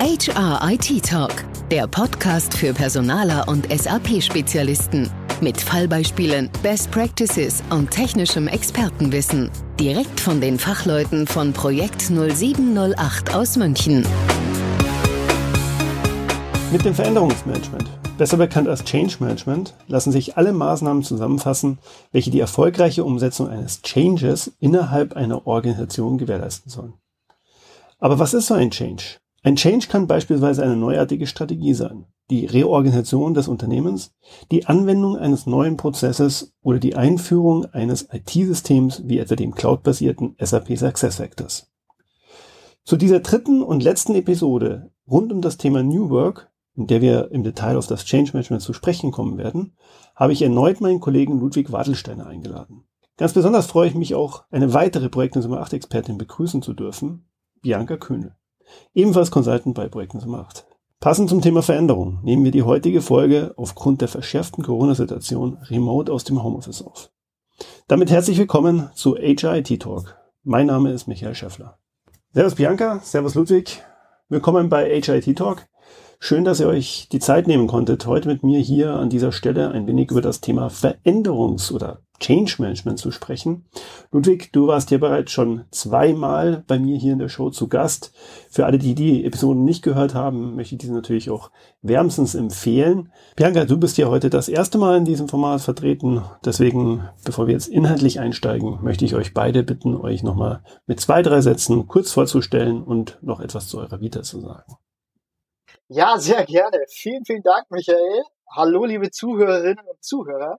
HR IT Talk, der Podcast für Personaler und SAP-Spezialisten. Mit Fallbeispielen, Best Practices und technischem Expertenwissen. Direkt von den Fachleuten von Projekt 0708 aus München. Mit dem Veränderungsmanagement, besser bekannt als Change Management, lassen sich alle Maßnahmen zusammenfassen, welche die erfolgreiche Umsetzung eines Changes innerhalb einer Organisation gewährleisten sollen. Aber was ist so ein Change? Ein Change kann beispielsweise eine neuartige Strategie sein, die Reorganisation des Unternehmens, die Anwendung eines neuen Prozesses oder die Einführung eines IT-Systems wie etwa dem cloudbasierten SAP SuccessFactors. Zu dieser dritten und letzten Episode rund um das Thema New Work, in der wir im Detail auf das Change Management zu sprechen kommen werden, habe ich erneut meinen Kollegen Ludwig Wadelsteiner eingeladen. Ganz besonders freue ich mich auch, eine weitere Projekt 8 Expertin begrüßen zu dürfen, Bianca Kühne ebenfalls Consultant bei Projekten zum Acht. Passend zum Thema Veränderung nehmen wir die heutige Folge aufgrund der verschärften Corona-Situation remote aus dem Homeoffice auf. Damit herzlich willkommen zu HIT Talk. Mein Name ist Michael Schäffler. Servus Bianca, Servus Ludwig. Willkommen bei HIT Talk. Schön, dass ihr euch die Zeit nehmen konntet, heute mit mir hier an dieser Stelle ein wenig über das Thema Veränderungs- oder Change Management zu sprechen. Ludwig, du warst ja bereits schon zweimal bei mir hier in der Show zu Gast. Für alle, die die Episoden nicht gehört haben, möchte ich diese natürlich auch wärmstens empfehlen. Bianca, du bist ja heute das erste Mal in diesem Format vertreten. Deswegen, bevor wir jetzt inhaltlich einsteigen, möchte ich euch beide bitten, euch nochmal mit zwei, drei Sätzen kurz vorzustellen und noch etwas zu eurer Vita zu sagen. Ja, sehr gerne. Vielen, vielen Dank, Michael. Hallo, liebe Zuhörerinnen und Zuhörer.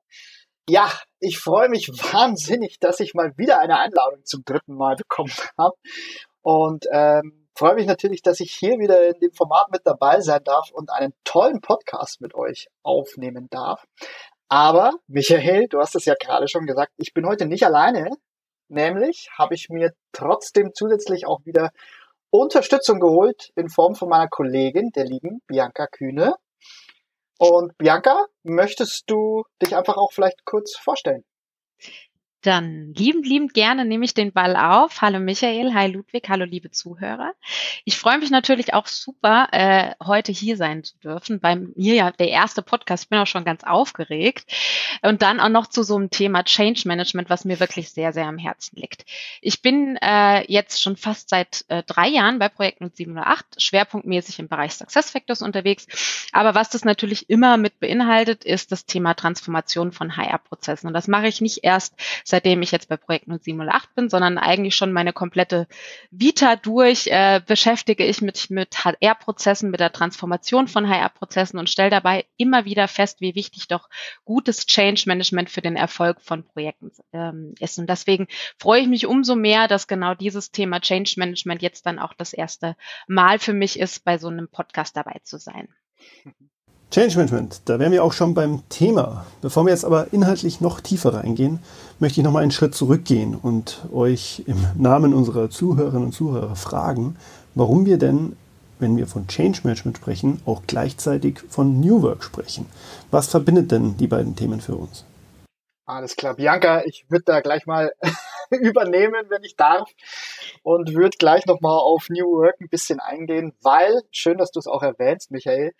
Ja, ich freue mich wahnsinnig, dass ich mal wieder eine Einladung zum dritten Mal bekommen habe. Und ähm, freue mich natürlich, dass ich hier wieder in dem Format mit dabei sein darf und einen tollen Podcast mit euch aufnehmen darf. Aber, Michael, du hast es ja gerade schon gesagt, ich bin heute nicht alleine. Nämlich habe ich mir trotzdem zusätzlich auch wieder Unterstützung geholt in Form von meiner Kollegin, der lieben Bianca Kühne. Und Bianca, möchtest du dich einfach auch vielleicht kurz vorstellen? Dann liebend, liebend gerne nehme ich den Ball auf. Hallo Michael, hi Ludwig, hallo liebe Zuhörer. Ich freue mich natürlich auch super, äh, heute hier sein zu dürfen. Bei mir ja der erste Podcast, ich bin auch schon ganz aufgeregt. Und dann auch noch zu so einem Thema Change Management, was mir wirklich sehr, sehr am Herzen liegt. Ich bin äh, jetzt schon fast seit äh, drei Jahren bei Projekt 0708, schwerpunktmäßig im Bereich Success Factors unterwegs. Aber was das natürlich immer mit beinhaltet, ist das Thema Transformation von HR-Prozessen. Und das mache ich nicht erst seitdem ich jetzt bei Projekt 0708 bin, sondern eigentlich schon meine komplette Vita durch, äh, beschäftige ich mich mit HR-Prozessen, mit der Transformation von HR-Prozessen und stelle dabei immer wieder fest, wie wichtig doch gutes Change-Management für den Erfolg von Projekten ähm, ist. Und deswegen freue ich mich umso mehr, dass genau dieses Thema Change-Management jetzt dann auch das erste Mal für mich ist, bei so einem Podcast dabei zu sein. Change Management, da wären wir auch schon beim Thema. Bevor wir jetzt aber inhaltlich noch tiefer reingehen, möchte ich noch mal einen Schritt zurückgehen und euch im Namen unserer Zuhörerinnen und Zuhörer fragen, warum wir denn, wenn wir von Change Management sprechen, auch gleichzeitig von New Work sprechen. Was verbindet denn die beiden Themen für uns? Alles klar, Bianca, ich würde da gleich mal übernehmen, wenn ich darf, und würde gleich nochmal auf New Work ein bisschen eingehen, weil, schön, dass du es auch erwähnst, Michael,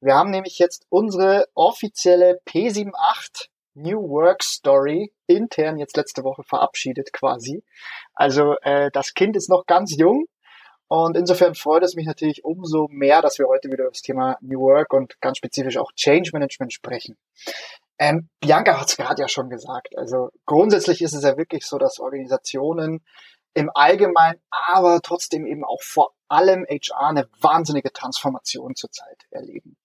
wir haben nämlich jetzt unsere offizielle P78 New Work Story intern jetzt letzte Woche verabschiedet quasi. Also äh, das Kind ist noch ganz jung und insofern freut es mich natürlich umso mehr, dass wir heute wieder über das Thema New Work und ganz spezifisch auch Change Management sprechen. Ähm, Bianca hat es gerade ja schon gesagt. Also grundsätzlich ist es ja wirklich so, dass Organisationen im Allgemeinen, aber trotzdem eben auch vor allem HR eine wahnsinnige Transformation zurzeit erleben.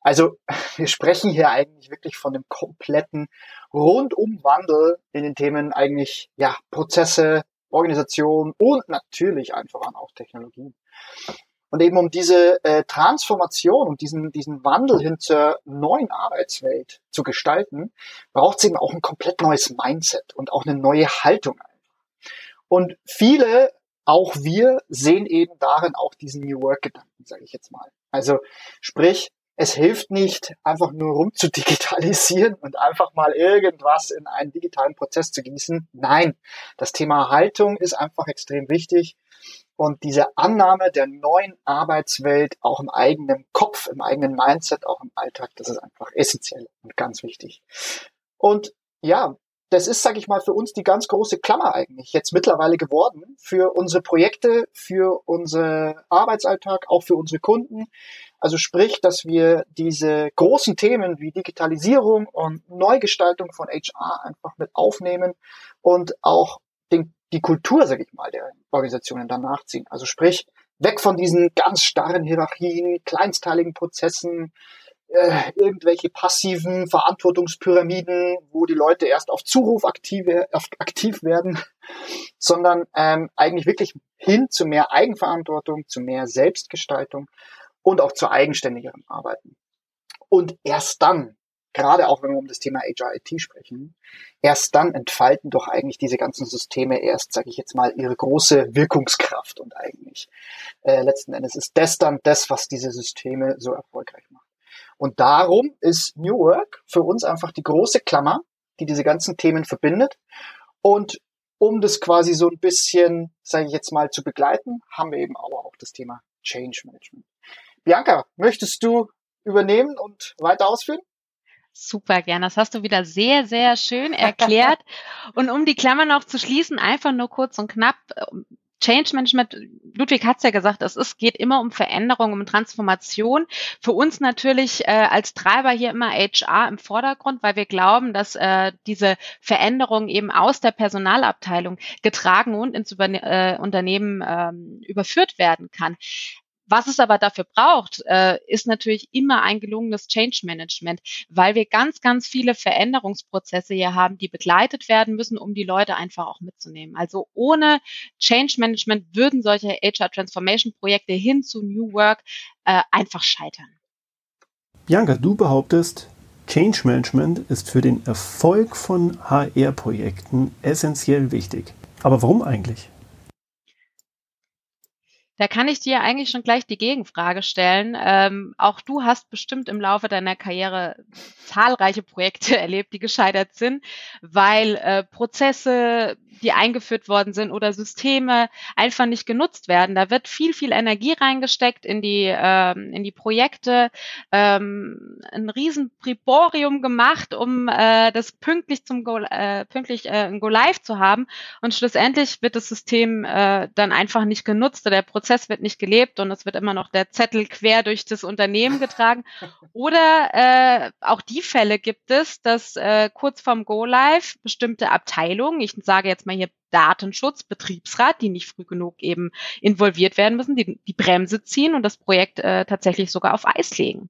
Also wir sprechen hier eigentlich wirklich von einem kompletten Rundumwandel in den Themen eigentlich ja Prozesse, Organisation und natürlich einfach auch Technologien. Und eben um diese äh, Transformation und diesen, diesen Wandel hin zur neuen Arbeitswelt zu gestalten, braucht es eben auch ein komplett neues Mindset und auch eine neue Haltung Und viele, auch wir, sehen eben darin auch diesen New Work-Gedanken, sage ich jetzt mal. Also sprich, es hilft nicht, einfach nur rum zu digitalisieren und einfach mal irgendwas in einen digitalen Prozess zu gießen. Nein, das Thema Haltung ist einfach extrem wichtig. Und diese Annahme der neuen Arbeitswelt auch im eigenen Kopf, im eigenen Mindset, auch im Alltag, das ist einfach essentiell und ganz wichtig. Und ja, das ist, sage ich mal, für uns die ganz große Klammer eigentlich jetzt mittlerweile geworden für unsere Projekte, für unseren Arbeitsalltag, auch für unsere Kunden. Also sprich, dass wir diese großen Themen wie Digitalisierung und Neugestaltung von HR einfach mit aufnehmen und auch den, die Kultur, sage ich mal, der Organisationen dann nachziehen. Also sprich, weg von diesen ganz starren Hierarchien, kleinsteiligen Prozessen, äh, irgendwelche passiven Verantwortungspyramiden, wo die Leute erst auf Zuruf aktiv, aktiv werden, sondern ähm, eigentlich wirklich hin zu mehr Eigenverantwortung, zu mehr Selbstgestaltung und auch zu eigenständigerem Arbeiten. Und erst dann, gerade auch wenn wir um das Thema HRIT sprechen, erst dann entfalten doch eigentlich diese ganzen Systeme erst, sage ich jetzt mal, ihre große Wirkungskraft und eigentlich äh, letzten Endes ist das dann das, was diese Systeme so erfolgreich macht. Und darum ist New Work für uns einfach die große Klammer, die diese ganzen Themen verbindet. Und um das quasi so ein bisschen, sage ich jetzt mal, zu begleiten, haben wir eben aber auch das Thema Change Management. Bianca, möchtest du übernehmen und weiter ausführen? Super gern. Das hast du wieder sehr, sehr schön erklärt. und um die Klammer noch zu schließen, einfach nur kurz und knapp. Change Management, Ludwig hat es ja gesagt, es ist, geht immer um Veränderung, um Transformation. Für uns natürlich äh, als Treiber hier immer HR im Vordergrund, weil wir glauben, dass äh, diese Veränderung eben aus der Personalabteilung getragen und ins Überne äh, Unternehmen ähm, überführt werden kann. Was es aber dafür braucht, äh, ist natürlich immer ein gelungenes Change Management, weil wir ganz, ganz viele Veränderungsprozesse hier haben, die begleitet werden müssen, um die Leute einfach auch mitzunehmen. Also ohne Change Management würden solche HR Transformation Projekte hin zu New Work äh, einfach scheitern. Bianca, du behauptest, Change Management ist für den Erfolg von HR-Projekten essentiell wichtig. Aber warum eigentlich? Da kann ich dir eigentlich schon gleich die Gegenfrage stellen. Ähm, auch du hast bestimmt im Laufe deiner Karriere zahlreiche Projekte erlebt, die gescheitert sind, weil äh, Prozesse, die eingeführt worden sind oder Systeme einfach nicht genutzt werden. Da wird viel, viel Energie reingesteckt in die, ähm, in die Projekte, ähm, ein riesen Priborium gemacht, um äh, das pünktlich zum Go, äh, pünktlich äh, Go Live zu haben. Und schlussendlich wird das System äh, dann einfach nicht genutzt oder der Prozess Prozess wird nicht gelebt und es wird immer noch der Zettel quer durch das Unternehmen getragen. Oder äh, auch die Fälle gibt es, dass äh, kurz vorm Go Live bestimmte Abteilungen, ich sage jetzt mal hier Datenschutz, Betriebsrat, die nicht früh genug eben involviert werden müssen, die die Bremse ziehen und das Projekt äh, tatsächlich sogar auf Eis legen.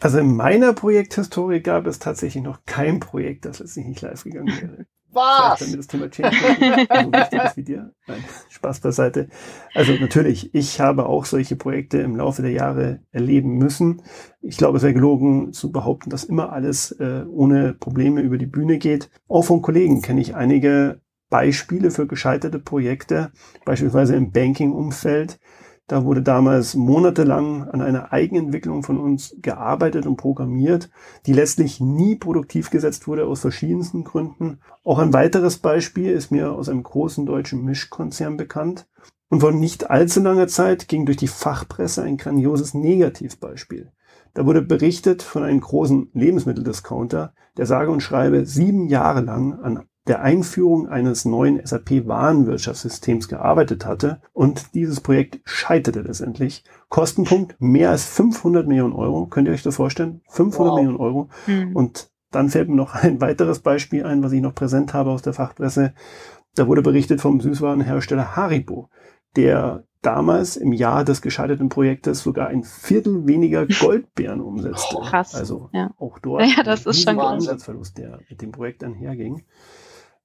Also in meiner Projekthistorie gab es tatsächlich noch kein Projekt, das letztlich nicht live gegangen wäre. Was? Damit das Thema Change so wichtig ist wie dir. Nein, Spaß beiseite. Also natürlich, ich habe auch solche Projekte im Laufe der Jahre erleben müssen. Ich glaube, es wäre gelogen zu behaupten, dass immer alles äh, ohne Probleme über die Bühne geht. Auch von Kollegen kenne ich einige Beispiele für gescheiterte Projekte, beispielsweise im Banking-Umfeld, da wurde damals monatelang an einer Eigenentwicklung von uns gearbeitet und programmiert, die letztlich nie produktiv gesetzt wurde aus verschiedensten Gründen. Auch ein weiteres Beispiel ist mir aus einem großen deutschen Mischkonzern bekannt. Und vor nicht allzu langer Zeit ging durch die Fachpresse ein grandioses Negativbeispiel. Da wurde berichtet von einem großen Lebensmitteldiscounter, der sage und schreibe sieben Jahre lang an der Einführung eines neuen SAP-Warenwirtschaftssystems gearbeitet hatte und dieses Projekt scheiterte letztendlich. Kostenpunkt mehr als 500 Millionen Euro. Könnt ihr euch das vorstellen? 500 wow. Millionen Euro. Mhm. Und dann fällt mir noch ein weiteres Beispiel ein, was ich noch präsent habe aus der Fachpresse. Da wurde berichtet vom Süßwarenhersteller Haribo, der damals im Jahr des gescheiterten Projektes sogar ein Viertel weniger Goldbeeren umsetzte. Krass. Also ja. auch dort ja, das ist schon Umsatzverlust, der mit dem Projekt einherging.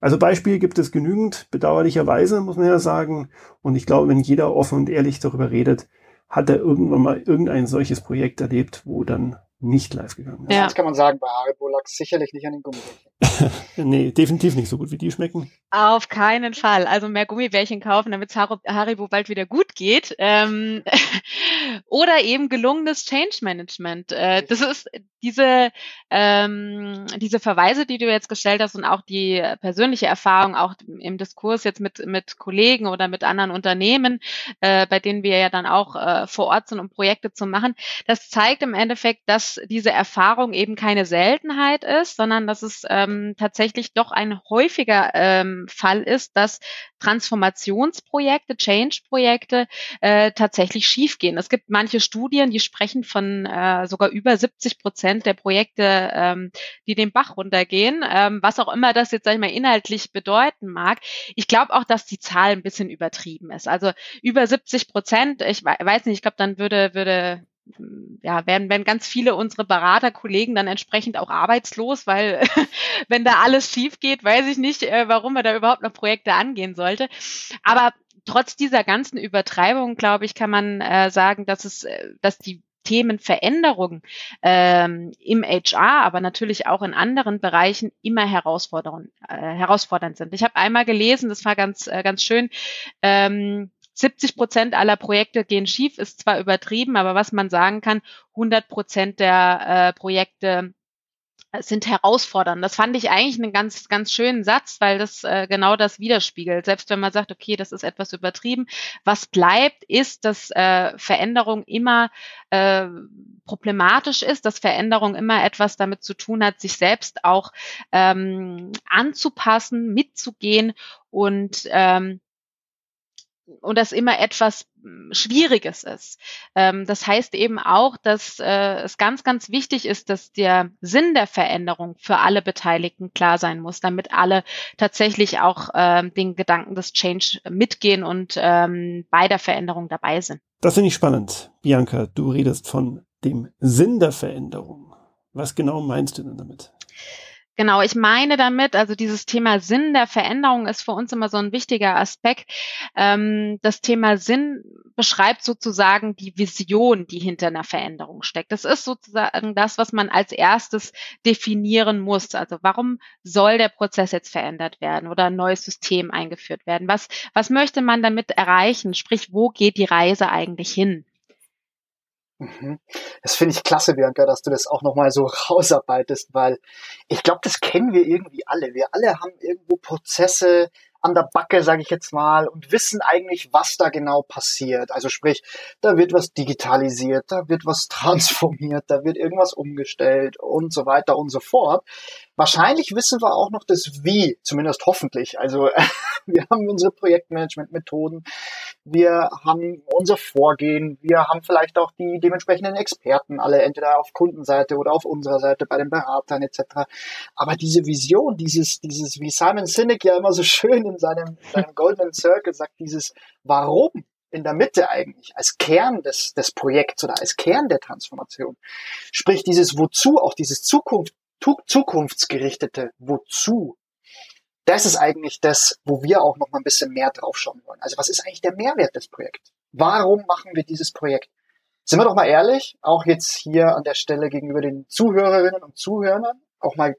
Also Beispiel gibt es genügend, bedauerlicherweise muss man ja sagen. Und ich glaube, wenn jeder offen und ehrlich darüber redet, hat er irgendwann mal irgendein solches Projekt erlebt, wo dann nicht live gegangen ist. Ja. Das kann man sagen, bei Haribo lag sicherlich nicht an den Gummibärchen. nee, definitiv nicht so gut wie die schmecken. Auf keinen Fall. Also mehr Gummibärchen kaufen, damit es Haribo bald wieder gut geht. Ähm, oder eben gelungenes Change Management. Äh, das ist diese, ähm, diese Verweise, die du jetzt gestellt hast und auch die persönliche Erfahrung, auch im Diskurs jetzt mit, mit Kollegen oder mit anderen Unternehmen, äh, bei denen wir ja dann auch äh, vor Ort sind, um Projekte zu machen. Das zeigt im Endeffekt, dass diese Erfahrung eben keine Seltenheit ist, sondern dass es ähm, tatsächlich doch ein häufiger ähm, Fall ist, dass Transformationsprojekte, Change-Projekte äh, tatsächlich schiefgehen. Es gibt manche Studien, die sprechen von äh, sogar über 70 Prozent der Projekte, ähm, die den Bach runtergehen, ähm, was auch immer das jetzt, sag ich mal, inhaltlich bedeuten mag. Ich glaube auch, dass die Zahl ein bisschen übertrieben ist. Also über 70 Prozent, ich weiß nicht, ich glaube, dann würde, würde ja, werden, werden ganz viele unsere Beraterkollegen dann entsprechend auch arbeitslos, weil wenn da alles schief geht, weiß ich nicht, äh, warum man da überhaupt noch Projekte angehen sollte. Aber trotz dieser ganzen Übertreibung, glaube ich, kann man äh, sagen, dass es, äh, dass die Themenveränderung ähm, im HR, aber natürlich auch in anderen Bereichen immer herausfordernd, äh, herausfordernd sind. Ich habe einmal gelesen, das war ganz, äh, ganz schön, ähm, 70 Prozent aller Projekte gehen schief, ist zwar übertrieben, aber was man sagen kann, 100 Prozent der äh, Projekte sind herausfordernd. Das fand ich eigentlich einen ganz, ganz schönen Satz, weil das äh, genau das widerspiegelt. Selbst wenn man sagt, okay, das ist etwas übertrieben. Was bleibt, ist, dass äh, Veränderung immer äh, problematisch ist, dass Veränderung immer etwas damit zu tun hat, sich selbst auch ähm, anzupassen, mitzugehen und ähm, und das immer etwas hm, Schwieriges ist. Ähm, das heißt eben auch, dass äh, es ganz, ganz wichtig ist, dass der Sinn der Veränderung für alle Beteiligten klar sein muss, damit alle tatsächlich auch ähm, den Gedanken des Change mitgehen und ähm, bei der Veränderung dabei sind. Das finde ich spannend. Bianca, du redest von dem Sinn der Veränderung. Was genau meinst du denn damit? Genau, ich meine damit, also dieses Thema Sinn der Veränderung ist für uns immer so ein wichtiger Aspekt. Ähm, das Thema Sinn beschreibt sozusagen die Vision, die hinter einer Veränderung steckt. Das ist sozusagen das, was man als erstes definieren muss. Also warum soll der Prozess jetzt verändert werden oder ein neues System eingeführt werden? Was, was möchte man damit erreichen? Sprich, wo geht die Reise eigentlich hin? Mhm. Das finde ich klasse, Bianca, dass du das auch nochmal so rausarbeitest, weil ich glaube, das kennen wir irgendwie alle. Wir alle haben irgendwo Prozesse an der Backe, sage ich jetzt mal, und wissen eigentlich, was da genau passiert. Also sprich, da wird was digitalisiert, da wird was transformiert, da wird irgendwas umgestellt und so weiter und so fort. Wahrscheinlich wissen wir auch noch das Wie, zumindest hoffentlich. Also wir haben unsere Projektmanagement-Methoden, wir haben unser Vorgehen, wir haben vielleicht auch die dementsprechenden Experten, alle entweder auf Kundenseite oder auf unserer Seite bei den Beratern etc. Aber diese Vision, dieses, dieses, wie Simon Sinek ja immer so schön in seinem, seinem Golden Circle sagt, dieses Warum in der Mitte eigentlich, als Kern des, des Projekts oder als Kern der Transformation. Sprich, dieses Wozu, auch dieses Zukunft, zukunftsgerichtete Wozu, das ist eigentlich das, wo wir auch noch mal ein bisschen mehr draufschauen wollen. Also was ist eigentlich der Mehrwert des Projekts? Warum machen wir dieses Projekt? Sind wir doch mal ehrlich, auch jetzt hier an der Stelle gegenüber den Zuhörerinnen und Zuhörern, auch mal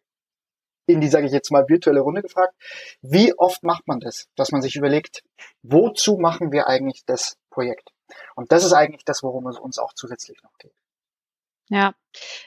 in die, sage ich jetzt mal, virtuelle Runde gefragt, wie oft macht man das, dass man sich überlegt, wozu machen wir eigentlich das Projekt? Und das ist eigentlich das, worum es uns auch zusätzlich noch geht. Ja.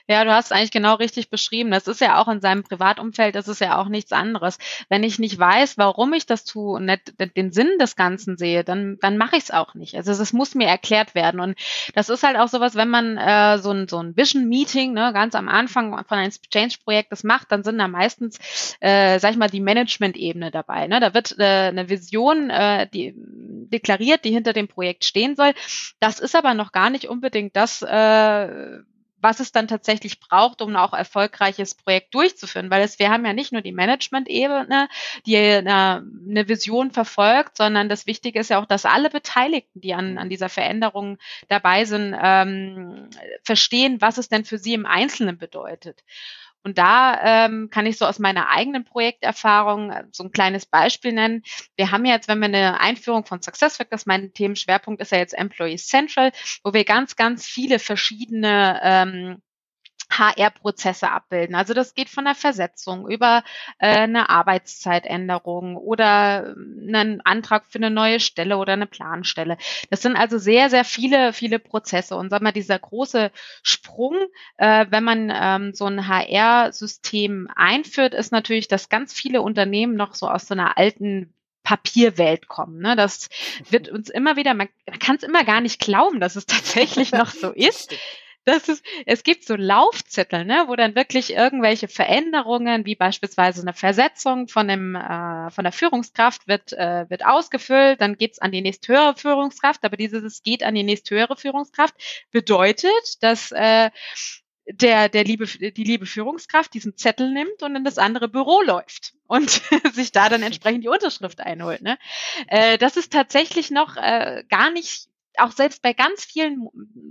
Ja, du hast eigentlich genau richtig beschrieben. Das ist ja auch in seinem Privatumfeld, das ist ja auch nichts anderes. Wenn ich nicht weiß, warum ich das tue und nicht den Sinn des Ganzen sehe, dann, dann mache ich es auch nicht. Also es muss mir erklärt werden. Und das ist halt auch sowas, wenn man äh, so ein, so ein Vision-Meeting ne, ganz am Anfang von einem Change-Projekt das macht, dann sind da meistens, äh, sag ich mal, die Management-Ebene dabei. Ne? Da wird äh, eine Vision äh, die, deklariert, die hinter dem Projekt stehen soll. Das ist aber noch gar nicht unbedingt das, äh, was es dann tatsächlich braucht, um auch erfolgreiches Projekt durchzuführen. Weil es, wir haben ja nicht nur die Management-Ebene, die eine, eine Vision verfolgt, sondern das Wichtige ist ja auch, dass alle Beteiligten, die an, an dieser Veränderung dabei sind, ähm, verstehen, was es denn für sie im Einzelnen bedeutet. Und da ähm, kann ich so aus meiner eigenen Projekterfahrung äh, so ein kleines Beispiel nennen. Wir haben jetzt, wenn wir eine Einführung von SuccessFactors, mein Themenschwerpunkt ist ja jetzt Employee Central, wo wir ganz, ganz viele verschiedene ähm, HR-Prozesse abbilden. Also das geht von der Versetzung über äh, eine Arbeitszeitänderung oder ähm, einen Antrag für eine neue Stelle oder eine Planstelle. Das sind also sehr, sehr viele, viele Prozesse. Und sag mal, dieser große Sprung, äh, wenn man ähm, so ein HR-System einführt, ist natürlich, dass ganz viele Unternehmen noch so aus so einer alten Papierwelt kommen. Ne? Das wird uns immer wieder, man kann es immer gar nicht glauben, dass es tatsächlich noch so ist das ist, es gibt so Laufzettel, ne, wo dann wirklich irgendwelche Veränderungen, wie beispielsweise eine Versetzung von dem äh, von der Führungskraft wird äh, wird ausgefüllt, dann geht's an die nächsthöhere Führungskraft, aber dieses geht an die nächsthöhere Führungskraft bedeutet, dass äh, der, der liebe, die liebe Führungskraft diesen Zettel nimmt und in das andere Büro läuft und sich da dann entsprechend die Unterschrift einholt. Ne? Äh, das ist tatsächlich noch äh, gar nicht auch selbst bei ganz vielen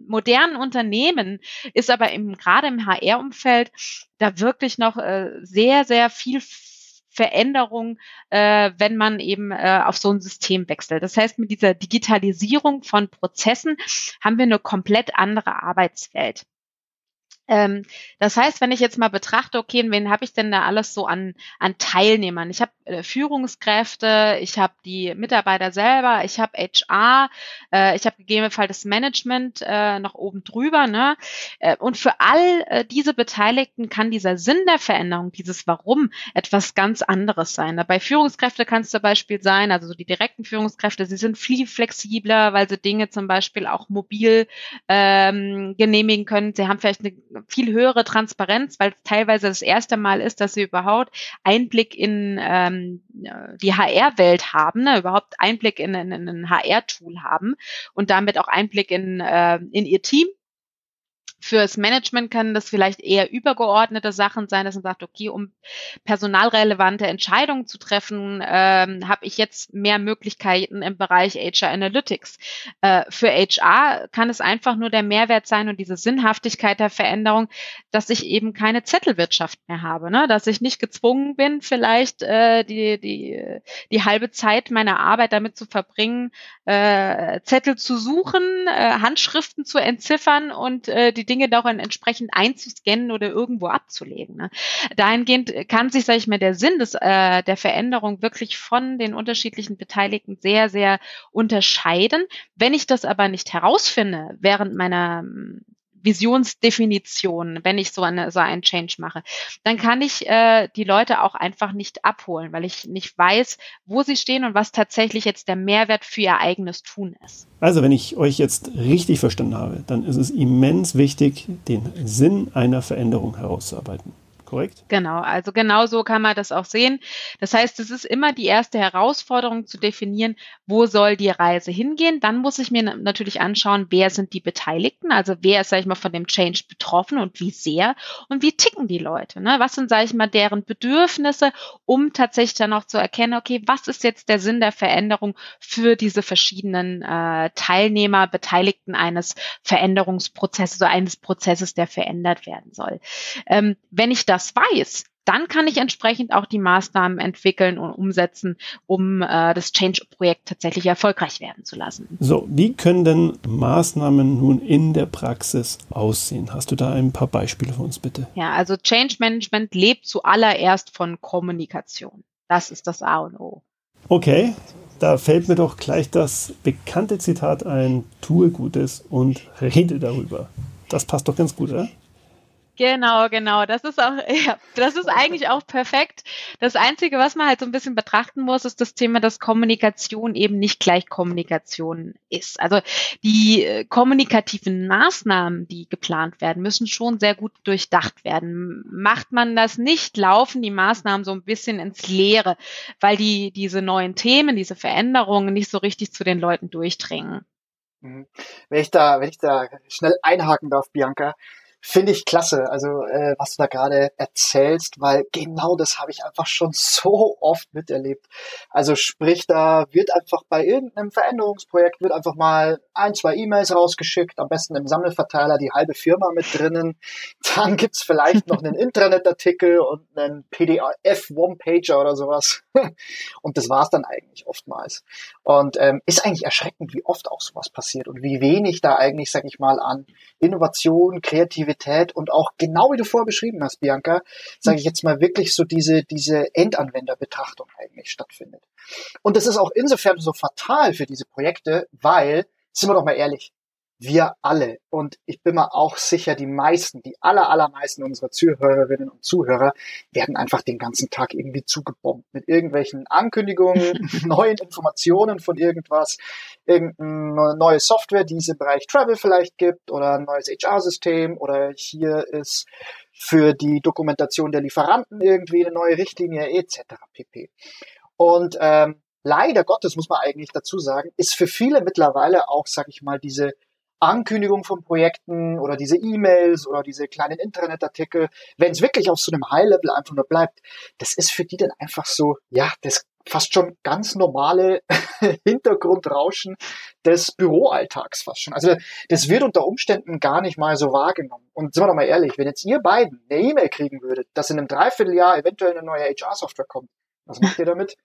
modernen Unternehmen ist aber im, gerade im HR-Umfeld da wirklich noch äh, sehr, sehr viel Veränderung, äh, wenn man eben äh, auf so ein System wechselt. Das heißt, mit dieser Digitalisierung von Prozessen haben wir eine komplett andere Arbeitswelt. Ähm, das heißt, wenn ich jetzt mal betrachte, okay, wen habe ich denn da alles so an, an Teilnehmern? Ich habe äh, Führungskräfte, ich habe die Mitarbeiter selber, ich habe HR, äh, ich habe gegebenenfalls das Management äh, noch oben drüber. Ne? Äh, und für all äh, diese Beteiligten kann dieser Sinn der Veränderung, dieses Warum, etwas ganz anderes sein. Bei Führungskräfte kann es zum Beispiel sein, also so die direkten Führungskräfte, sie sind viel flexibler, weil sie Dinge zum Beispiel auch mobil ähm, genehmigen können. Sie haben vielleicht eine viel höhere Transparenz, weil es teilweise das erste Mal ist, dass sie überhaupt Einblick in ähm, die HR-Welt haben, ne? überhaupt Einblick in, in, in ein HR-Tool haben und damit auch Einblick in, äh, in ihr Team Fürs Management können das vielleicht eher übergeordnete Sachen sein, dass man sagt, okay, um personalrelevante Entscheidungen zu treffen, ähm, habe ich jetzt mehr Möglichkeiten im Bereich HR Analytics. Äh, für HR kann es einfach nur der Mehrwert sein und diese Sinnhaftigkeit der Veränderung, dass ich eben keine Zettelwirtschaft mehr habe, ne? dass ich nicht gezwungen bin, vielleicht äh, die, die, die halbe Zeit meiner Arbeit damit zu verbringen, äh, Zettel zu suchen, äh, Handschriften zu entziffern und äh, die Dinge doch entsprechend einzuscannen oder irgendwo abzulegen. Ne? Dahingehend kann sich, sage ich mal, der Sinn des, äh, der Veränderung wirklich von den unterschiedlichen Beteiligten sehr, sehr unterscheiden. Wenn ich das aber nicht herausfinde während meiner Visionsdefinition, wenn ich so, eine, so einen Change mache, dann kann ich äh, die Leute auch einfach nicht abholen, weil ich nicht weiß, wo sie stehen und was tatsächlich jetzt der Mehrwert für ihr eigenes Tun ist. Also, wenn ich euch jetzt richtig verstanden habe, dann ist es immens wichtig, den Sinn einer Veränderung herauszuarbeiten korrekt? Genau, also genau so kann man das auch sehen. Das heißt, es ist immer die erste Herausforderung zu definieren, wo soll die Reise hingehen. Dann muss ich mir natürlich anschauen, wer sind die Beteiligten, also wer ist, sag ich mal, von dem Change betroffen und wie sehr und wie ticken die Leute. Ne? Was sind, sag ich mal, deren Bedürfnisse, um tatsächlich dann auch zu erkennen, okay, was ist jetzt der Sinn der Veränderung für diese verschiedenen äh, Teilnehmer, Beteiligten eines Veränderungsprozesses, so eines Prozesses, der verändert werden soll. Ähm, wenn ich das das weiß, dann kann ich entsprechend auch die Maßnahmen entwickeln und umsetzen, um äh, das Change-Projekt tatsächlich erfolgreich werden zu lassen. So, wie können denn Maßnahmen nun in der Praxis aussehen? Hast du da ein paar Beispiele für uns bitte? Ja, also Change Management lebt zuallererst von Kommunikation. Das ist das A und O. Okay, da fällt mir doch gleich das bekannte Zitat ein, tue Gutes und rede darüber. Das passt doch ganz gut, oder? Genau, genau. Das ist auch, ja, das ist eigentlich auch perfekt. Das Einzige, was man halt so ein bisschen betrachten muss, ist das Thema, dass Kommunikation eben nicht gleich Kommunikation ist. Also die äh, kommunikativen Maßnahmen, die geplant werden, müssen schon sehr gut durchdacht werden. Macht man das nicht, laufen die Maßnahmen so ein bisschen ins Leere, weil die, diese neuen Themen, diese Veränderungen nicht so richtig zu den Leuten durchdringen. Mhm. Wenn ich da, wenn ich da schnell einhaken darf, Bianca, Finde ich klasse, also äh, was du da gerade erzählst, weil genau das habe ich einfach schon so oft miterlebt. Also sprich, da wird einfach bei irgendeinem Veränderungsprojekt wird einfach mal ein, zwei E-Mails rausgeschickt, am besten im Sammelverteiler die halbe Firma mit drinnen. Dann gibt's vielleicht noch einen Intranet-Artikel und einen PDF-One-Pager oder sowas. Und das war's dann eigentlich oftmals. Und ähm, ist eigentlich erschreckend, wie oft auch sowas passiert und wie wenig da eigentlich, sag ich mal, an Innovation, Kreativität Priorität und auch genau wie du vorher beschrieben hast, Bianca, sage ich jetzt mal wirklich so diese, diese Endanwenderbetrachtung eigentlich stattfindet. Und das ist auch insofern so fatal für diese Projekte, weil, sind wir doch mal ehrlich, wir alle und ich bin mir auch sicher, die meisten, die aller, allermeisten unserer Zuhörerinnen und Zuhörer werden einfach den ganzen Tag irgendwie zugebombt mit irgendwelchen Ankündigungen, neuen Informationen von irgendwas, irgendeine neue Software, die es im Bereich Travel vielleicht gibt oder ein neues HR-System oder hier ist für die Dokumentation der Lieferanten irgendwie eine neue Richtlinie etc. pp. Und ähm, leider Gottes muss man eigentlich dazu sagen, ist für viele mittlerweile auch, sag ich mal, diese Ankündigung von Projekten oder diese E-Mails oder diese kleinen Internetartikel, wenn es wirklich auf so einem High-Level einfach nur bleibt, das ist für die dann einfach so, ja, das fast schon ganz normale Hintergrundrauschen des Büroalltags fast schon. Also das wird unter Umständen gar nicht mal so wahrgenommen. Und sind wir doch mal ehrlich, wenn jetzt ihr beiden eine E-Mail kriegen würdet, dass in einem Dreivierteljahr eventuell eine neue HR-Software kommt, was macht ihr damit?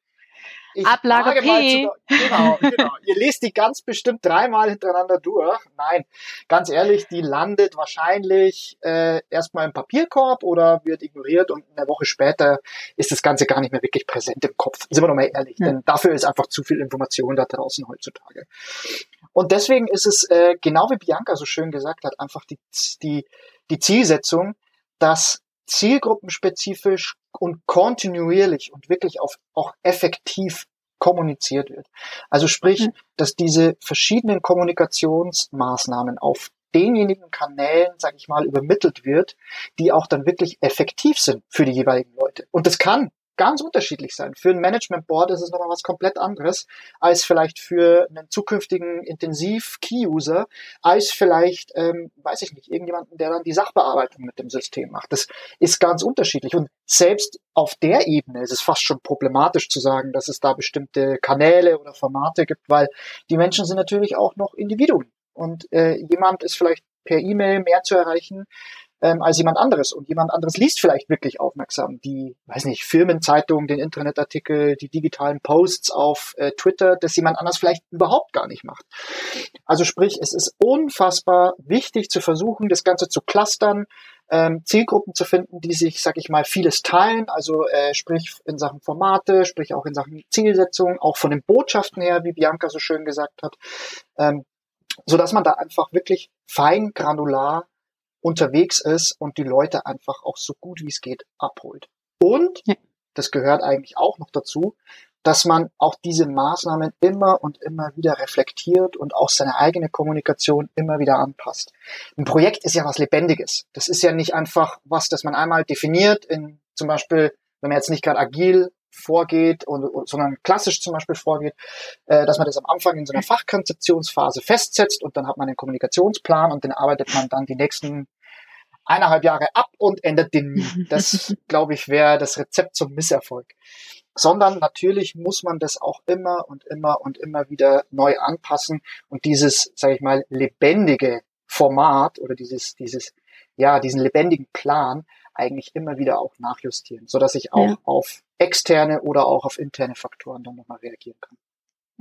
Ich Ablage P. Zu, genau, genau. Ihr lest die ganz bestimmt dreimal hintereinander durch. Nein, ganz ehrlich, die landet wahrscheinlich äh, erstmal im Papierkorb oder wird ignoriert und eine Woche später ist das Ganze gar nicht mehr wirklich präsent im Kopf. Sind wir doch mal ehrlich, ja. denn dafür ist einfach zu viel Information da draußen heutzutage. Und deswegen ist es, äh, genau wie Bianca so schön gesagt hat, einfach die, die, die Zielsetzung, dass zielgruppenspezifisch und kontinuierlich und wirklich auf, auch effektiv kommuniziert wird. Also sprich, mhm. dass diese verschiedenen Kommunikationsmaßnahmen auf denjenigen Kanälen, sage ich mal, übermittelt wird, die auch dann wirklich effektiv sind für die jeweiligen Leute. Und das kann ganz unterschiedlich sein. Für ein Management Board ist es nochmal was komplett anderes als vielleicht für einen zukünftigen Intensiv-Key-User, als vielleicht, ähm, weiß ich nicht, irgendjemanden, der dann die Sachbearbeitung mit dem System macht. Das ist ganz unterschiedlich. Und selbst auf der Ebene ist es fast schon problematisch zu sagen, dass es da bestimmte Kanäle oder Formate gibt, weil die Menschen sind natürlich auch noch Individuen. Und äh, jemand ist vielleicht per E-Mail mehr zu erreichen ähm, als jemand anderes. Und jemand anderes liest vielleicht wirklich aufmerksam die, weiß nicht, Firmenzeitung, den Internetartikel, die digitalen Posts auf äh, Twitter, dass jemand anders vielleicht überhaupt gar nicht macht. Also sprich, es ist unfassbar wichtig zu versuchen, das Ganze zu clustern, ähm, Zielgruppen zu finden, die sich, sag ich mal, vieles teilen, also äh, sprich in Sachen Formate, sprich auch in Sachen Zielsetzung, auch von den Botschaften her, wie Bianca so schön gesagt hat, ähm, so dass man da einfach wirklich fein granular unterwegs ist und die Leute einfach auch so gut wie es geht abholt. Und, ja. das gehört eigentlich auch noch dazu, dass man auch diese Maßnahmen immer und immer wieder reflektiert und auch seine eigene Kommunikation immer wieder anpasst. Ein Projekt ist ja was Lebendiges. Das ist ja nicht einfach was, das man einmal definiert in zum Beispiel, wenn man jetzt nicht gerade agil vorgeht, und, sondern klassisch zum Beispiel vorgeht, äh, dass man das am Anfang in so einer Fachkonzeptionsphase festsetzt und dann hat man einen Kommunikationsplan und den arbeitet man dann die nächsten eineinhalb Jahre ab und ändert den nie. Das, glaube ich, wäre das Rezept zum Misserfolg. Sondern natürlich muss man das auch immer und immer und immer wieder neu anpassen und dieses, sage ich mal, lebendige Format oder dieses, dieses, ja, diesen lebendigen Plan eigentlich immer wieder auch nachjustieren, so dass ich auch ja. auf externe oder auch auf interne Faktoren dann nochmal reagieren kann.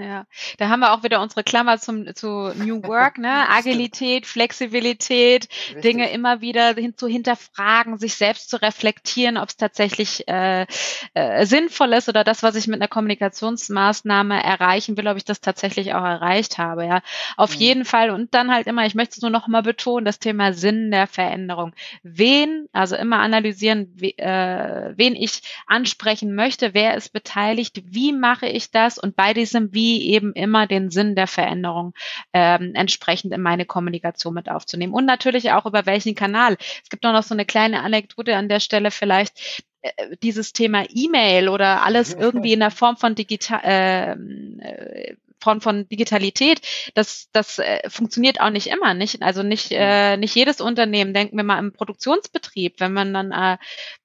Ja, da haben wir auch wieder unsere Klammer zum, zu New Work, ne? Agilität, Flexibilität, Richtig. Dinge immer wieder hin, zu hinterfragen, sich selbst zu reflektieren, ob es tatsächlich äh, äh, sinnvoll ist oder das, was ich mit einer Kommunikationsmaßnahme erreichen will, ob ich das tatsächlich auch erreicht habe. Ja, auf mhm. jeden Fall. Und dann halt immer, ich möchte es nur noch mal betonen, das Thema Sinn der Veränderung. Wen, also immer analysieren, we, äh, wen ich ansprechen möchte, wer ist beteiligt, wie mache ich das und bei diesem Wie wie eben immer den Sinn der Veränderung ähm, entsprechend in meine Kommunikation mit aufzunehmen. Und natürlich auch über welchen Kanal. Es gibt auch noch so eine kleine Anekdote an der Stelle vielleicht äh, dieses Thema E-Mail oder alles irgendwie in der Form von digital ähm, äh, von, von Digitalität, das, das äh, funktioniert auch nicht immer, nicht? Also nicht, äh, nicht jedes Unternehmen, denken wir mal im Produktionsbetrieb, wenn man dann äh,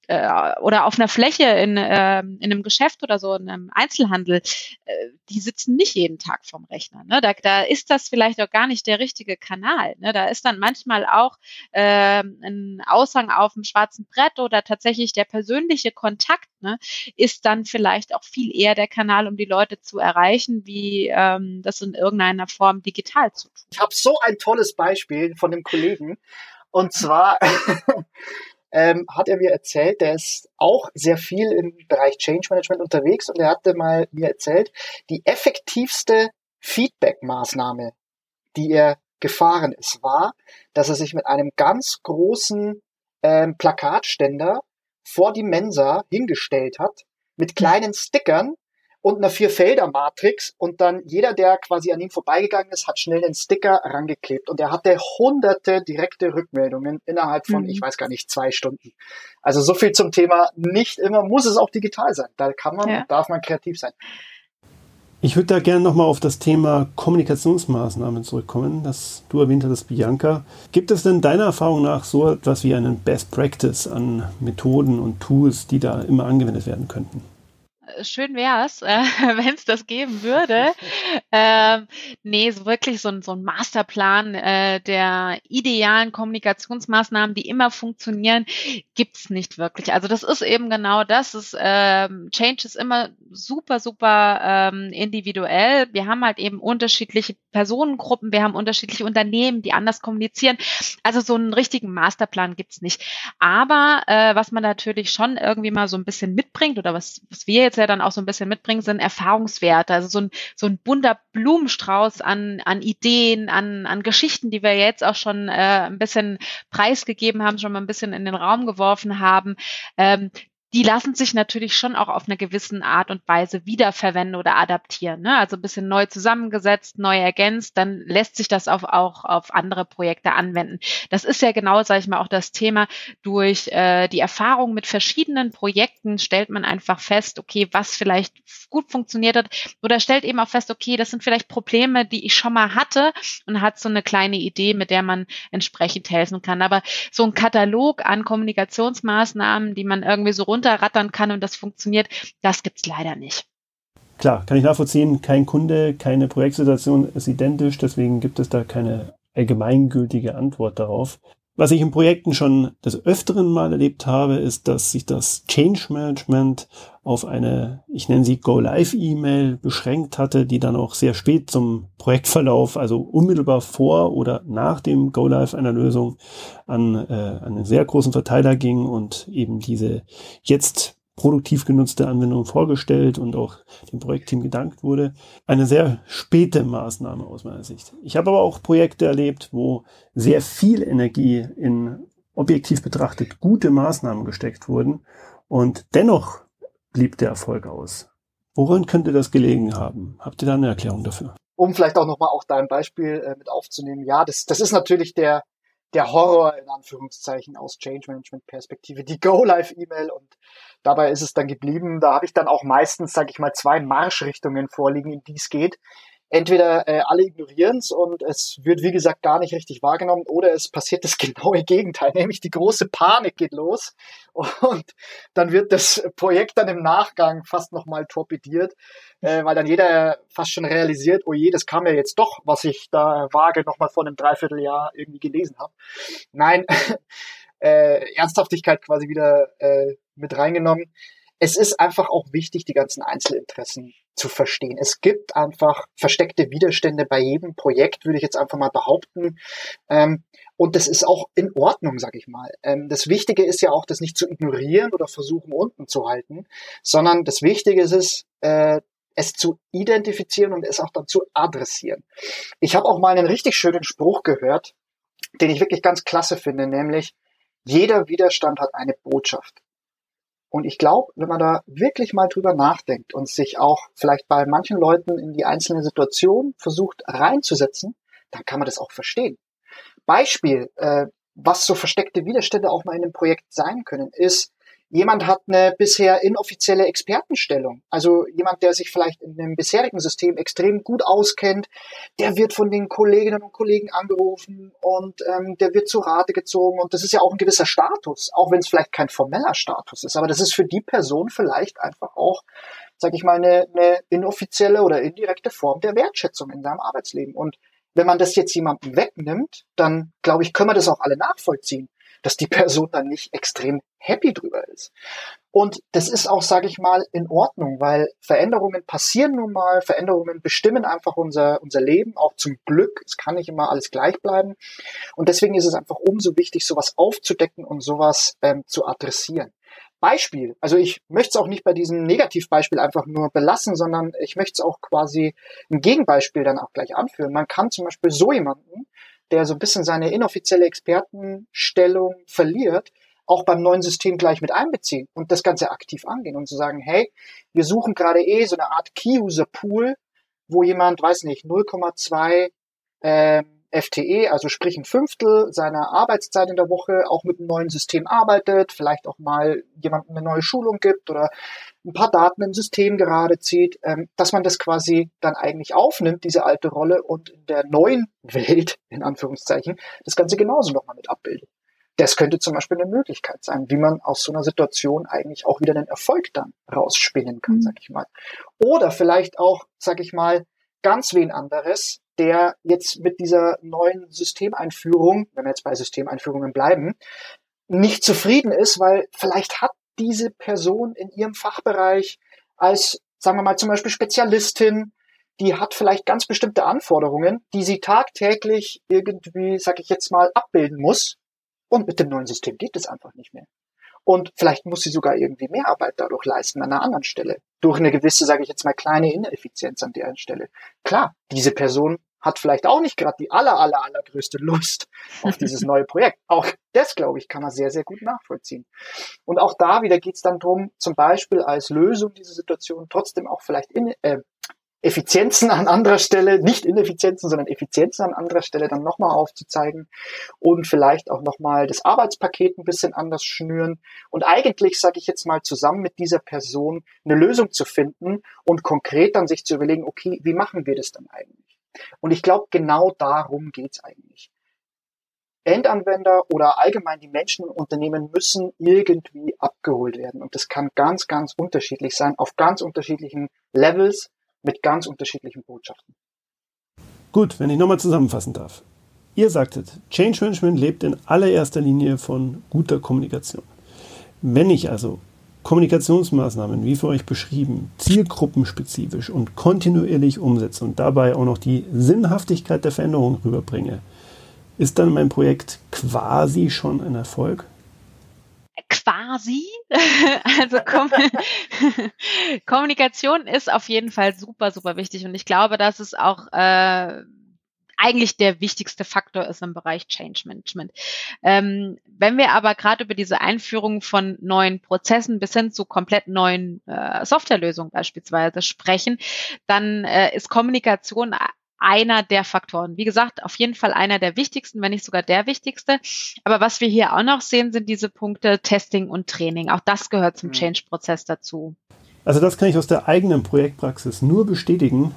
äh, oder auf einer Fläche in, äh, in einem Geschäft oder so, in einem Einzelhandel, äh, die sitzen nicht jeden Tag vorm Rechner. Ne? Da, da ist das vielleicht auch gar nicht der richtige Kanal. Ne? Da ist dann manchmal auch äh, ein Aushang auf dem schwarzen Brett oder tatsächlich der persönliche Kontakt ne, ist dann vielleicht auch viel eher der Kanal, um die Leute zu erreichen, wie ähm, das in irgendeiner Form digital zu tun. Ich habe so ein tolles Beispiel von dem Kollegen, Und zwar ähm, hat er mir erzählt, der ist auch sehr viel im Bereich Change Management unterwegs und er hatte mal mir erzählt, die effektivste Feedback-Maßnahme, die er gefahren ist, war, dass er sich mit einem ganz großen ähm, Plakatständer vor die Mensa hingestellt hat, mit kleinen Stickern und einer Vier-Felder-Matrix und dann jeder, der quasi an ihm vorbeigegangen ist, hat schnell den Sticker rangeklebt und er hatte hunderte direkte Rückmeldungen innerhalb von, mhm. ich weiß gar nicht, zwei Stunden. Also so viel zum Thema, nicht immer muss es auch digital sein. Da kann man, ja. darf man kreativ sein. Ich würde da gerne nochmal auf das Thema Kommunikationsmaßnahmen zurückkommen, das du erwähnt hattest, Bianca. Gibt es denn deiner Erfahrung nach so etwas wie einen Best Practice an Methoden und Tools, die da immer angewendet werden könnten? Schön wär's, äh, wenn es das geben würde. ähm, nee, so wirklich so ein, so ein Masterplan äh, der idealen Kommunikationsmaßnahmen, die immer funktionieren, gibt's nicht wirklich. Also das ist eben genau das. Ist, ähm, Change ist immer super, super ähm, individuell. Wir haben halt eben unterschiedliche Personengruppen, wir haben unterschiedliche Unternehmen, die anders kommunizieren. Also so einen richtigen Masterplan gibt's nicht. Aber äh, was man natürlich schon irgendwie mal so ein bisschen mitbringt oder was, was wir jetzt ja dann auch so ein bisschen mitbringen, sind Erfahrungswerte. Also so ein, so ein bunter Blumenstrauß an, an Ideen, an, an Geschichten, die wir jetzt auch schon äh, ein bisschen preisgegeben haben, schon mal ein bisschen in den Raum geworfen haben, ähm, die lassen sich natürlich schon auch auf eine gewissen Art und Weise wiederverwenden oder adaptieren. Ne? Also ein bisschen neu zusammengesetzt, neu ergänzt, dann lässt sich das auf, auch auf andere Projekte anwenden. Das ist ja genau, sage ich mal, auch das Thema. Durch äh, die Erfahrung mit verschiedenen Projekten stellt man einfach fest, okay, was vielleicht gut funktioniert hat oder stellt eben auch fest, okay, das sind vielleicht Probleme, die ich schon mal hatte und hat so eine kleine Idee, mit der man entsprechend helfen kann. Aber so ein Katalog an Kommunikationsmaßnahmen, die man irgendwie so rund runterrattern kann und das funktioniert, das gibt's leider nicht. Klar, kann ich nachvollziehen. Kein Kunde, keine Projektsituation ist identisch, deswegen gibt es da keine allgemeingültige Antwort darauf. Was ich in Projekten schon des Öfteren mal erlebt habe, ist, dass sich das Change Management auf eine, ich nenne sie Go-Live-E-Mail beschränkt hatte, die dann auch sehr spät zum Projektverlauf, also unmittelbar vor oder nach dem Go-Live einer Lösung an, äh, einen sehr großen Verteiler ging und eben diese jetzt produktiv genutzte Anwendung vorgestellt und auch dem Projektteam gedankt wurde. Eine sehr späte Maßnahme aus meiner Sicht. Ich habe aber auch Projekte erlebt, wo sehr viel Energie in objektiv betrachtet gute Maßnahmen gesteckt wurden und dennoch blieb der Erfolg aus. Woran könnte das gelegen haben? Habt ihr da eine Erklärung dafür? Um vielleicht auch nochmal auch dein Beispiel äh, mit aufzunehmen. Ja, das, das ist natürlich der, der Horror in Anführungszeichen aus Change Management Perspektive, die Go-Live-E-Mail und dabei ist es dann geblieben. Da habe ich dann auch meistens, sage ich mal, zwei Marschrichtungen vorliegen, in die es geht entweder äh, alle ignorieren es und es wird, wie gesagt, gar nicht richtig wahrgenommen oder es passiert das genaue Gegenteil, nämlich die große Panik geht los und dann wird das Projekt dann im Nachgang fast nochmal torpediert, äh, weil dann jeder fast schon realisiert, oh je, das kam ja jetzt doch, was ich da vage nochmal vor einem Dreivierteljahr irgendwie gelesen habe. Nein, äh, Ernsthaftigkeit quasi wieder äh, mit reingenommen es ist einfach auch wichtig, die ganzen Einzelinteressen zu verstehen. Es gibt einfach versteckte Widerstände bei jedem Projekt, würde ich jetzt einfach mal behaupten. Ähm, und das ist auch in Ordnung, sag ich mal. Ähm, das Wichtige ist ja auch, das nicht zu ignorieren oder versuchen unten zu halten, sondern das Wichtige ist es, äh, es zu identifizieren und es auch dann zu adressieren. Ich habe auch mal einen richtig schönen Spruch gehört, den ich wirklich ganz klasse finde, nämlich jeder Widerstand hat eine Botschaft. Und ich glaube, wenn man da wirklich mal drüber nachdenkt und sich auch vielleicht bei manchen Leuten in die einzelne Situation versucht reinzusetzen, dann kann man das auch verstehen. Beispiel, äh, was so versteckte Widerstände auch mal in einem Projekt sein können, ist, Jemand hat eine bisher inoffizielle Expertenstellung. Also jemand, der sich vielleicht in dem bisherigen System extrem gut auskennt, der wird von den Kolleginnen und Kollegen angerufen und ähm, der wird zu Rate gezogen. Und das ist ja auch ein gewisser Status, auch wenn es vielleicht kein formeller Status ist. Aber das ist für die Person vielleicht einfach auch, sag ich mal, eine, eine inoffizielle oder indirekte Form der Wertschätzung in seinem Arbeitsleben. Und wenn man das jetzt jemandem wegnimmt, dann glaube ich, können wir das auch alle nachvollziehen. Dass die Person dann nicht extrem happy drüber ist. Und das ist auch, sage ich mal, in Ordnung, weil Veränderungen passieren nun mal, Veränderungen bestimmen einfach unser, unser Leben, auch zum Glück. Es kann nicht immer alles gleich bleiben. Und deswegen ist es einfach umso wichtig, sowas aufzudecken und sowas ähm, zu adressieren. Beispiel, also ich möchte es auch nicht bei diesem Negativbeispiel einfach nur belassen, sondern ich möchte es auch quasi ein Gegenbeispiel dann auch gleich anführen. Man kann zum Beispiel so jemanden, der so ein bisschen seine inoffizielle Expertenstellung verliert, auch beim neuen System gleich mit einbeziehen und das Ganze aktiv angehen und zu sagen, hey, wir suchen gerade eh so eine Art Key-User-Pool, wo jemand, weiß nicht, 0,2 ähm, FTE, also sprich ein Fünftel seiner Arbeitszeit in der Woche auch mit einem neuen System arbeitet, vielleicht auch mal jemandem eine neue Schulung gibt oder ein paar Daten im System gerade zieht, ähm, dass man das quasi dann eigentlich aufnimmt, diese alte Rolle und in der neuen Welt, in Anführungszeichen, das Ganze genauso nochmal mit abbildet. Das könnte zum Beispiel eine Möglichkeit sein, wie man aus so einer Situation eigentlich auch wieder einen Erfolg dann rausspinnen kann, mhm. sag ich mal. Oder vielleicht auch, sag ich mal, ganz wen anderes, der jetzt mit dieser neuen Systemeinführung, wenn wir jetzt bei Systemeinführungen bleiben, nicht zufrieden ist, weil vielleicht hat diese Person in ihrem Fachbereich als, sagen wir mal, zum Beispiel Spezialistin, die hat vielleicht ganz bestimmte Anforderungen, die sie tagtäglich irgendwie, sag ich jetzt mal, abbilden muss. Und mit dem neuen System geht es einfach nicht mehr. Und vielleicht muss sie sogar irgendwie mehr Arbeit dadurch leisten an einer anderen Stelle. Durch eine gewisse, sage ich jetzt mal, kleine Ineffizienz an der Stelle. Klar, diese Person hat vielleicht auch nicht gerade die aller, aller, allergrößte Lust auf dieses neue Projekt. Auch das, glaube ich, kann man sehr, sehr gut nachvollziehen. Und auch da wieder geht es dann drum, zum Beispiel als Lösung dieser Situation trotzdem auch vielleicht in, äh, Effizienzen an anderer Stelle, nicht Ineffizienzen, sondern Effizienzen an anderer Stelle dann nochmal aufzuzeigen und vielleicht auch nochmal das Arbeitspaket ein bisschen anders schnüren und eigentlich, sage ich jetzt mal, zusammen mit dieser Person eine Lösung zu finden und konkret dann sich zu überlegen, okay, wie machen wir das dann eigentlich? Und ich glaube, genau darum geht's eigentlich. Endanwender oder allgemein die Menschen und Unternehmen müssen irgendwie abgeholt werden. Und das kann ganz, ganz unterschiedlich sein, auf ganz unterschiedlichen Levels, mit ganz unterschiedlichen Botschaften. Gut, wenn ich nochmal zusammenfassen darf. Ihr sagtet, Change Management lebt in allererster Linie von guter Kommunikation. Wenn ich also Kommunikationsmaßnahmen, wie für euch beschrieben, zielgruppenspezifisch und kontinuierlich umsetze und dabei auch noch die Sinnhaftigkeit der Veränderung rüberbringe, ist dann mein Projekt quasi schon ein Erfolg? quasi. also Kom Kommunikation ist auf jeden Fall super, super wichtig. Und ich glaube, dass es auch äh, eigentlich der wichtigste Faktor ist im Bereich Change Management. Ähm, wenn wir aber gerade über diese Einführung von neuen Prozessen bis hin zu komplett neuen äh, Softwarelösungen beispielsweise sprechen, dann äh, ist Kommunikation einer der Faktoren. Wie gesagt, auf jeden Fall einer der wichtigsten, wenn nicht sogar der wichtigste. Aber was wir hier auch noch sehen, sind diese Punkte Testing und Training. Auch das gehört zum mhm. Change-Prozess dazu. Also das kann ich aus der eigenen Projektpraxis nur bestätigen.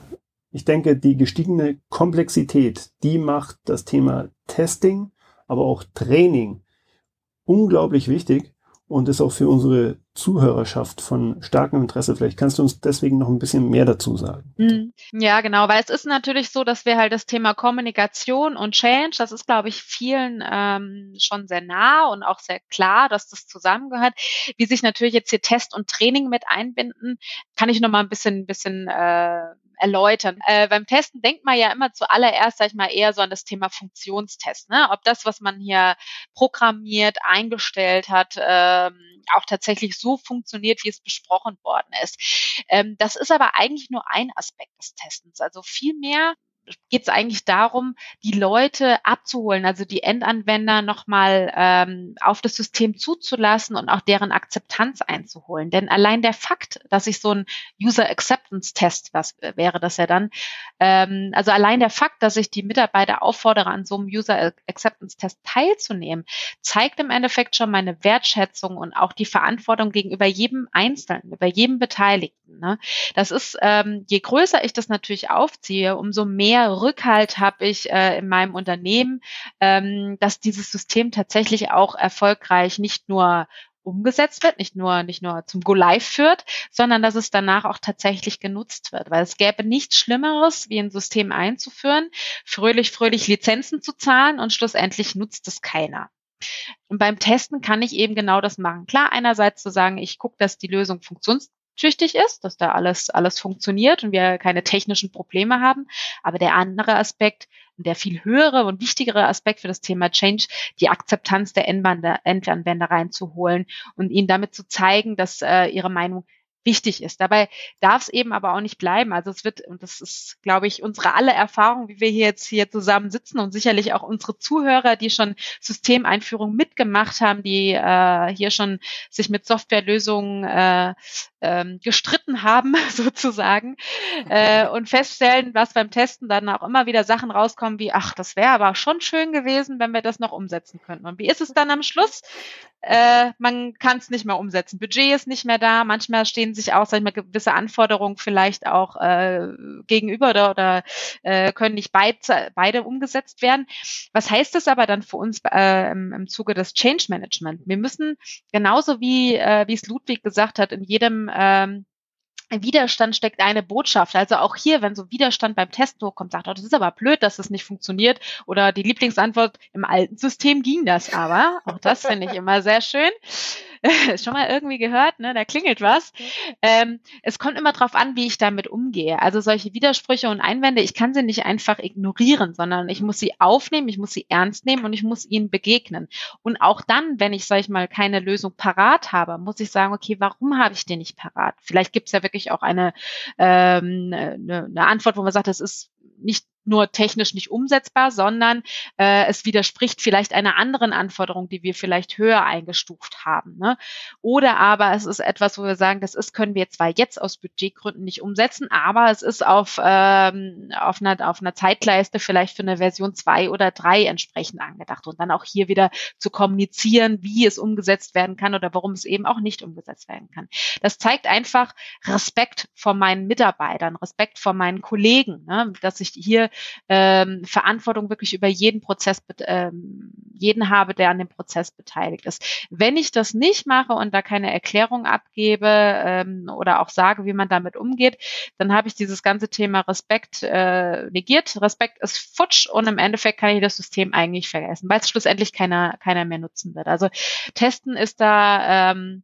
Ich denke, die gestiegene Komplexität, die macht das Thema Testing, aber auch Training unglaublich wichtig und ist auch für unsere Zuhörerschaft von starkem Interesse. Vielleicht kannst du uns deswegen noch ein bisschen mehr dazu sagen. Mhm. Ja, genau, weil es ist natürlich so, dass wir halt das Thema Kommunikation und Change, das ist, glaube ich, vielen ähm, schon sehr nah und auch sehr klar, dass das zusammengehört. Wie sich natürlich jetzt hier Test und Training mit einbinden, kann ich noch mal ein bisschen, bisschen äh, erläutern. Äh, beim Testen denkt man ja immer zuallererst, sag ich mal, eher so an das Thema Funktionstest. Ne? Ob das, was man hier programmiert, eingestellt hat, ähm, auch tatsächlich so funktioniert, wie es besprochen worden ist. Ähm, das ist aber eigentlich nur ein Aspekt des Testens. Also viel mehr geht es eigentlich darum, die Leute abzuholen, also die Endanwender nochmal ähm, auf das System zuzulassen und auch deren Akzeptanz einzuholen. Denn allein der Fakt, dass ich so ein User Acceptance Test, was wäre das ja dann, ähm, also allein der Fakt, dass ich die Mitarbeiter auffordere, an so einem User Acceptance Test teilzunehmen, zeigt im Endeffekt schon meine Wertschätzung und auch die Verantwortung gegenüber jedem Einzelnen, über jedem Beteiligten. Ne? Das ist, ähm, je größer ich das natürlich aufziehe, umso mehr mehr Rückhalt habe ich äh, in meinem Unternehmen, ähm, dass dieses System tatsächlich auch erfolgreich nicht nur umgesetzt wird, nicht nur, nicht nur zum Go Live führt, sondern dass es danach auch tatsächlich genutzt wird. Weil es gäbe nichts Schlimmeres, wie ein System einzuführen, fröhlich, fröhlich Lizenzen zu zahlen und schlussendlich nutzt es keiner. Und beim Testen kann ich eben genau das machen. Klar, einerseits zu sagen, ich gucke, dass die Lösung funktionstüchtig ist, dass da alles, alles funktioniert und wir keine technischen Probleme haben. Aber der andere Aspekt, der viel höhere und wichtigere Aspekt für das Thema Change, die Akzeptanz der Endanwender reinzuholen und ihnen damit zu zeigen, dass äh, ihre Meinung wichtig ist. Dabei darf es eben aber auch nicht bleiben. Also es wird, und das ist, glaube ich, unsere alle Erfahrung, wie wir hier jetzt hier zusammen sitzen und sicherlich auch unsere Zuhörer, die schon Systemeinführung mitgemacht haben, die äh, hier schon sich mit Softwarelösungen äh, ähm, gestritten haben, sozusagen, äh, und feststellen, was beim Testen dann auch immer wieder Sachen rauskommen wie, ach, das wäre aber schon schön gewesen, wenn wir das noch umsetzen könnten. Und wie ist es dann am Schluss? Äh, man kann es nicht mehr umsetzen. Budget ist nicht mehr da. Manchmal stehen sich auch, sag ich mal, gewisse Anforderungen vielleicht auch äh, gegenüber oder, oder äh, können nicht beid, beide umgesetzt werden. Was heißt das aber dann für uns äh, im, im Zuge des Change Management? Wir müssen genauso wie, äh, wie es Ludwig gesagt hat, in jedem ähm, Widerstand steckt eine Botschaft. Also auch hier, wenn so Widerstand beim Testen hochkommt, sagt, oh, das ist aber blöd, dass das nicht funktioniert. Oder die Lieblingsantwort, im alten System ging das aber. Auch das finde ich immer sehr schön. schon mal irgendwie gehört, ne? Da klingelt was. Ähm, es kommt immer darauf an, wie ich damit umgehe. Also solche Widersprüche und Einwände, ich kann sie nicht einfach ignorieren, sondern ich muss sie aufnehmen, ich muss sie ernst nehmen und ich muss ihnen begegnen. Und auch dann, wenn ich, sag ich mal, keine Lösung parat habe, muss ich sagen, okay, warum habe ich den nicht parat? Vielleicht gibt es ja wirklich auch eine, ähm, eine, eine Antwort, wo man sagt, das ist nicht nur technisch nicht umsetzbar, sondern äh, es widerspricht vielleicht einer anderen Anforderung, die wir vielleicht höher eingestuft haben. Ne? Oder aber es ist etwas, wo wir sagen, das ist, können wir zwar jetzt aus Budgetgründen nicht umsetzen, aber es ist auf, ähm, auf, einer, auf einer Zeitleiste vielleicht für eine Version zwei oder drei entsprechend angedacht. Und dann auch hier wieder zu kommunizieren, wie es umgesetzt werden kann oder warum es eben auch nicht umgesetzt werden kann. Das zeigt einfach Respekt vor meinen Mitarbeitern, Respekt vor meinen Kollegen, ne? dass ich hier ähm, Verantwortung wirklich über jeden Prozess, ähm, jeden habe, der an dem Prozess beteiligt ist. Wenn ich das nicht mache und da keine Erklärung abgebe ähm, oder auch sage, wie man damit umgeht, dann habe ich dieses ganze Thema Respekt äh, negiert. Respekt ist futsch und im Endeffekt kann ich das System eigentlich vergessen, weil es schlussendlich keiner, keiner mehr nutzen wird. Also Testen ist da ähm,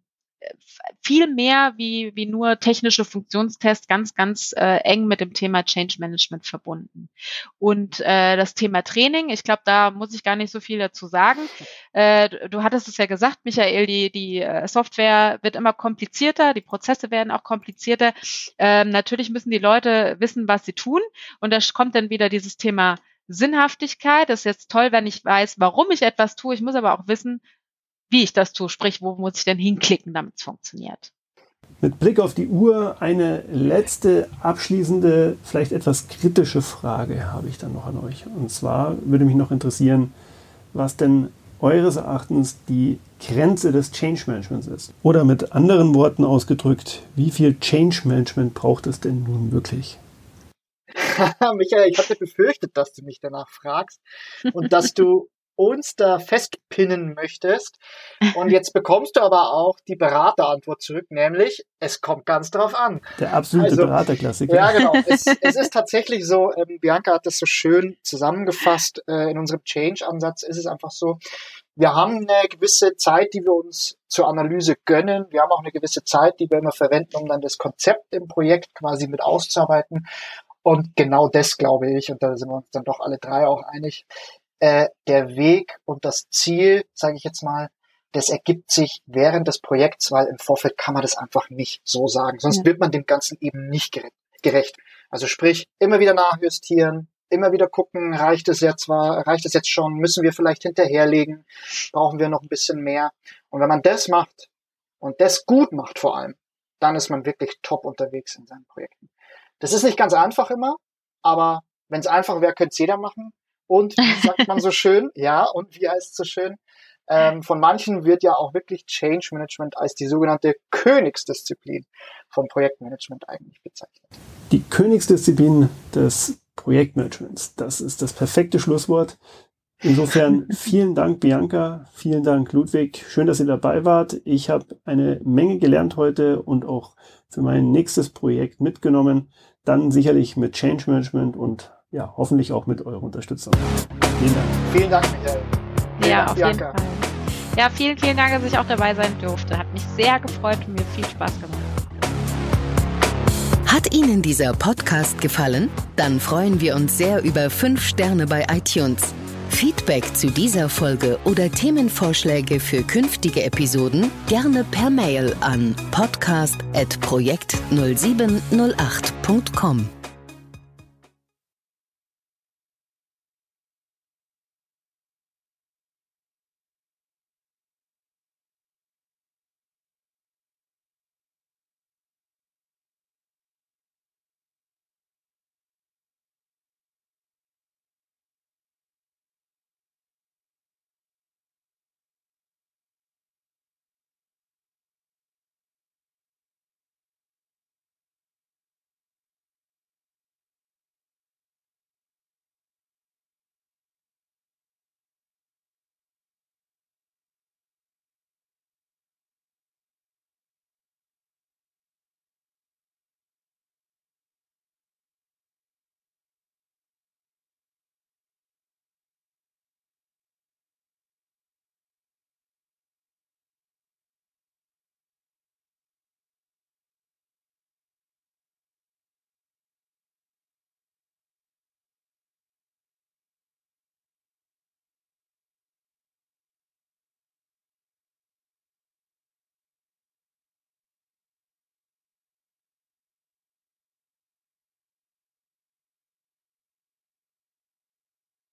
viel mehr wie, wie nur technische Funktionstests ganz, ganz äh, eng mit dem Thema Change Management verbunden. Und äh, das Thema Training, ich glaube, da muss ich gar nicht so viel dazu sagen. Äh, du, hattest es ja gesagt, Michael, die, die äh, Software wird immer komplizierter, die Prozesse werden auch komplizierter. Ähm, natürlich müssen die Leute wissen, was sie tun. Und da kommt dann wieder dieses Thema Sinnhaftigkeit. Das ist jetzt toll, wenn ich weiß, warum ich etwas tue. Ich muss aber auch wissen, wie ich das tue, sprich, wo muss ich denn hinklicken, damit es funktioniert. Mit Blick auf die Uhr eine letzte abschließende, vielleicht etwas kritische Frage habe ich dann noch an euch. Und zwar würde mich noch interessieren, was denn eures Erachtens die Grenze des Change Managements ist. Oder mit anderen Worten ausgedrückt, wie viel Change Management braucht es denn nun wirklich? Michael, ich hatte befürchtet, dass du mich danach fragst und dass du uns da festpinnen möchtest. Und jetzt bekommst du aber auch die Beraterantwort zurück, nämlich es kommt ganz drauf an. Der absolute also, Beraterklassiker. Ja, genau. Es, es ist tatsächlich so, ähm, Bianca hat das so schön zusammengefasst, äh, in unserem Change-Ansatz ist es einfach so, wir haben eine gewisse Zeit, die wir uns zur Analyse gönnen. Wir haben auch eine gewisse Zeit, die wir immer verwenden, um dann das Konzept im Projekt quasi mit auszuarbeiten. Und genau das glaube ich, und da sind wir uns dann doch alle drei auch einig, äh, der Weg und das Ziel, sage ich jetzt mal, das ergibt sich während des Projekts, weil im Vorfeld kann man das einfach nicht so sagen. Sonst ja. wird man dem Ganzen eben nicht gerecht. Also sprich, immer wieder nachjustieren, immer wieder gucken, reicht es jetzt zwar, reicht es jetzt schon, müssen wir vielleicht hinterherlegen, brauchen wir noch ein bisschen mehr. Und wenn man das macht und das gut macht vor allem, dann ist man wirklich top unterwegs in seinen Projekten. Das ist nicht ganz einfach immer, aber wenn es einfach wäre, könnte es jeder machen. Und wie sagt man so schön? Ja, und wie heißt es so schön? Ähm, von manchen wird ja auch wirklich Change Management als die sogenannte Königsdisziplin vom Projektmanagement eigentlich bezeichnet. Die Königsdisziplin des Projektmanagements, das ist das perfekte Schlusswort. Insofern vielen Dank, Bianca, vielen Dank, Ludwig. Schön, dass ihr dabei wart. Ich habe eine Menge gelernt heute und auch für mein nächstes Projekt mitgenommen. Dann sicherlich mit Change Management und ja, hoffentlich auch mit eurer Unterstützung. Vielen Dank. Vielen Dank, Michael. Ja, auf Bianca. jeden Fall. Ja, vielen, vielen Dank, dass ich auch dabei sein durfte. Hat mich sehr gefreut und mir viel Spaß gemacht. Hat Ihnen dieser Podcast gefallen? Dann freuen wir uns sehr über 5 Sterne bei iTunes. Feedback zu dieser Folge oder Themenvorschläge für künftige Episoden gerne per Mail an podcast.projekt0708.com.